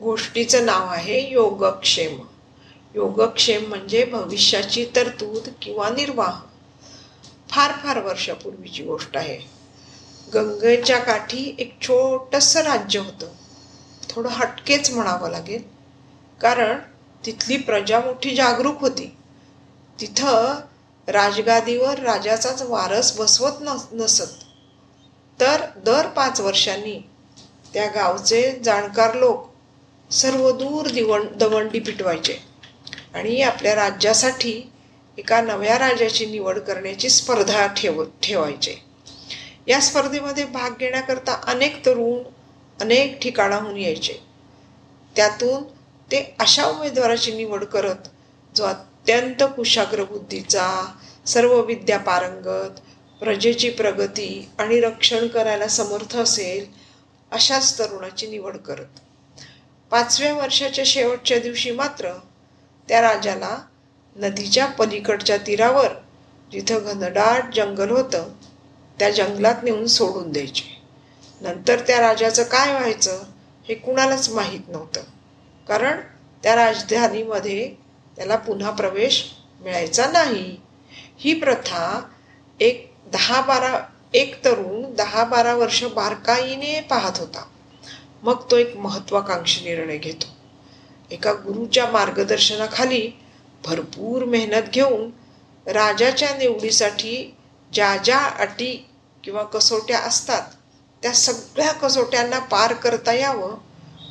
गोष्टीचं नाव आहे योगक्षेम. योगक्षेम म्हणजे भविष्याची तरतूद किंवा निर्वाह. फार फार वर्षापूर्वीची गोष्ट आहे. गंगेच्या काठी एक छोटंसं राज्य होतं. थोडं हटकेच म्हणावं लागेल. कारण तिथली प्रजा मोठी जागरूक होती. तिथं राजगादीवर राजाचाच वारस बसवत नसत. तर दर पाच वर्षांनी त्या गावचे जाणकार लोक सर्व दूर दिवण दवंडी पिटवायचे. आणि आपल्या राज्यासाठी एका नव्या राजाची निवड करण्याची स्पर्धा ठेव ठेवायचे. या स्पर्धेमध्ये भाग घेण्याकरता अनेक तरुण अनेक ठिकाणाहून यायचे. त्यातून ते अशा उमेदवाराची निवड करत जो अत्यंत कुशाग्र बुद्धीचा सर्व विद्या पारंगत प्रजेची प्रगती आणि रक्षण करायला समर्थ असेल अशाच तरुणाची निवड करत. पाचव्या वर्षाच्या शेवटच्या दिवशी मात्र त्या राजाला नदीच्या पलीकडच्या तीरावर जिथं घनदाट जंगल होतं त्या जंगलात नेऊन सोडून द्यायचे. नंतर त्या राजाचं काय व्हायचं हे कुणालाच माहीत नव्हतं. कारण त्या राजधानीमध्ये त्याला पुन्हा प्रवेश मिळायचा नाही. ही प्रथा एक दहा बारा एक तरुण दहा बारा वर्ष बारकाईने पाहत होता. मग तो एक महत्वाकांक्षी निर्णय घेतो. एका गुरुच्या मार्गदर्शनाखाली भरपूर मेहनत घेऊन राजाच्या निवडीसाठी ज्या ज्या अटी किंवा कसोट्या असतात त्या सगळ्या कसोट्यांना पार करता यावं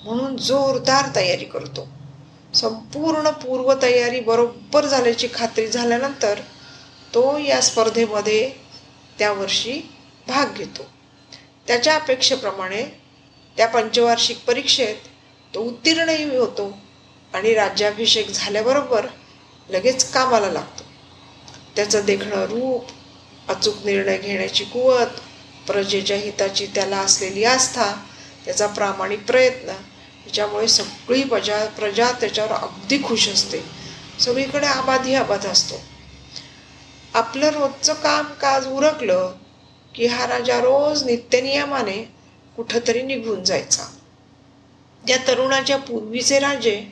म्हणून जोरदार तयारी करतो. संपूर्ण पूर्वतयारी बरोबर झाल्याची खात्री झाल्यानंतर तो या स्पर्धेमध्ये त्या वर्षी भाग घेतो. त्याच्या अपेक्षेप्रमाणे त्या पंचवार्षिक परीक्षेत तो उत्तीर्णही होतो आणि राज्याभिषेक झाल्याबरोबर लगेच कामाला लागतो. त्याचं देखणं रूप अचूक निर्णय घेण्याची कुवत प्रजेच्या हिताची त्याला असलेली आस्था त्याचा प्रामाणिक प्रयत्न त्याच्यामुळे सगळी प्रजा प्रजा त्याच्यावर अगदी खुश असते. सगळीकडे आबाधी आबाद असतो. आपलं रोजचं काम काज उरकलं की हा राजा रोज नित्यनियमाने कुठंतरी निघून जायचा. या तरुणाच्या पूर्वीचे राजे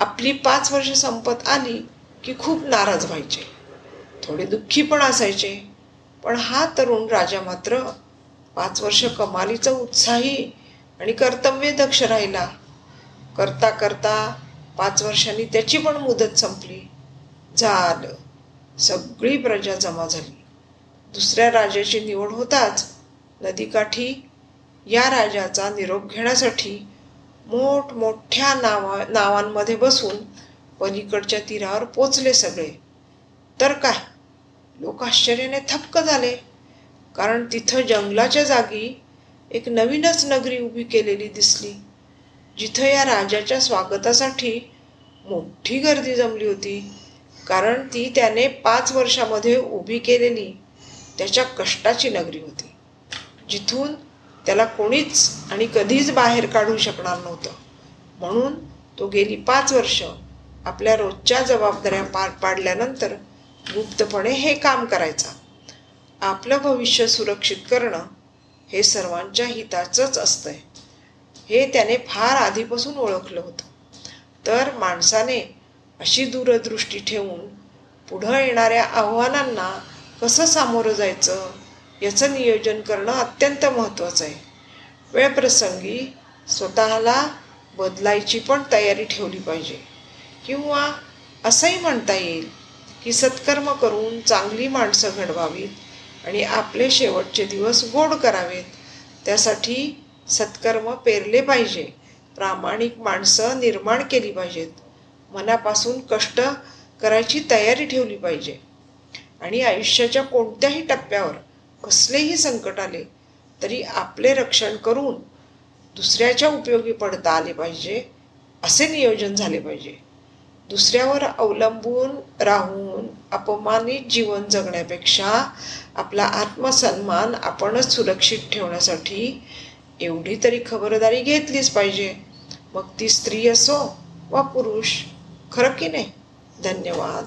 आपली पाच वर्ष संपत आली की खूप नाराज व्हायचे. थोडे दुःखी पण असायचे. पण हा तरुण राजा मात्र पाच वर्ष कमालीचा उत्साही आणि कर्तव्य दक्ष राहिला. करता करता पाच वर्षांनी त्याची पण मुदत संपली. झालं. सगळी प्रजा जमा झाली. दुसऱ्या राजाची निवड होताच नदीकाठी या राजाचा निरोप घेण्यासाठी मोठमोठ्या नावा नावांमध्ये बसून पलीकडच्या तीरावर पोचले सगळे. तर काय? लोक आश्चर्याने थक्क झाले. कारण तिथं जंगलाच्या जागी एक नवीनच नगरी उभी केलेली दिसली जिथं या राजाच्या स्वागतासाठी मोठी गर्दी जमली होती. कारण ती त्याने पाच वर्षामध्ये उभी केलेली त्याच्या कष्टाची नगरी होती. जिथून त्याला कोणीच आणि कधीच बाहेर काढू शकणार नव्हतं. म्हणून तो गेली पाच वर्ष आपल्या रोजच्या जबाबदाऱ्या पार पाडल्यानंतर गुप्तपणे हे काम करायचा. आपलं भविष्य सुरक्षित करणं हे सर्वांच्या हिताचंच असतंय. हे त्याने फार आधीपासून ओळखलं होतं. तर माणसाने अशी दूरदृष्टी ठेवून पुढं येणाऱ्या आव्हानांना कसं सामोरं जायचं? याचं नियोजन करणं अत्यंत महत्त्वाचं आहे. वेळप्रसंगी स्वतःला बदलायची पण तयारी ठेवली पाहिजे. किंवा असंही म्हणता येईल की सत्कर्म करून चांगली माणसं घडवावीत आणि आपले शेवटचे दिवस गोड करावेत. त्यासाठी सत्कर्म पेरले पाहिजे. प्रामाणिक माणसं निर्माण केली पाहिजेत. मनापासून कष्ट करायची तयारी ठेवली पाहिजे. आणि आयुष्याच्या कोणत्याही टप्प्यावर कसलेही संकट आले तरी आपले रक्षण करून दुसऱ्याच्या उपयोगी पडता आले पाहिजे असे नियोजन झाले पाहिजे. दुसऱ्यावर अवलंबून राहून अपमानित जीवन जगण्यापेक्षा आपला आत्मसन्मान आपणच सुरक्षित ठेवण्यासाठी एवढी तरी खबरदारी घेतलीच पाहिजे. मग ती स्त्री असो वा पुरुष खरं की नाही? धन्यवाद.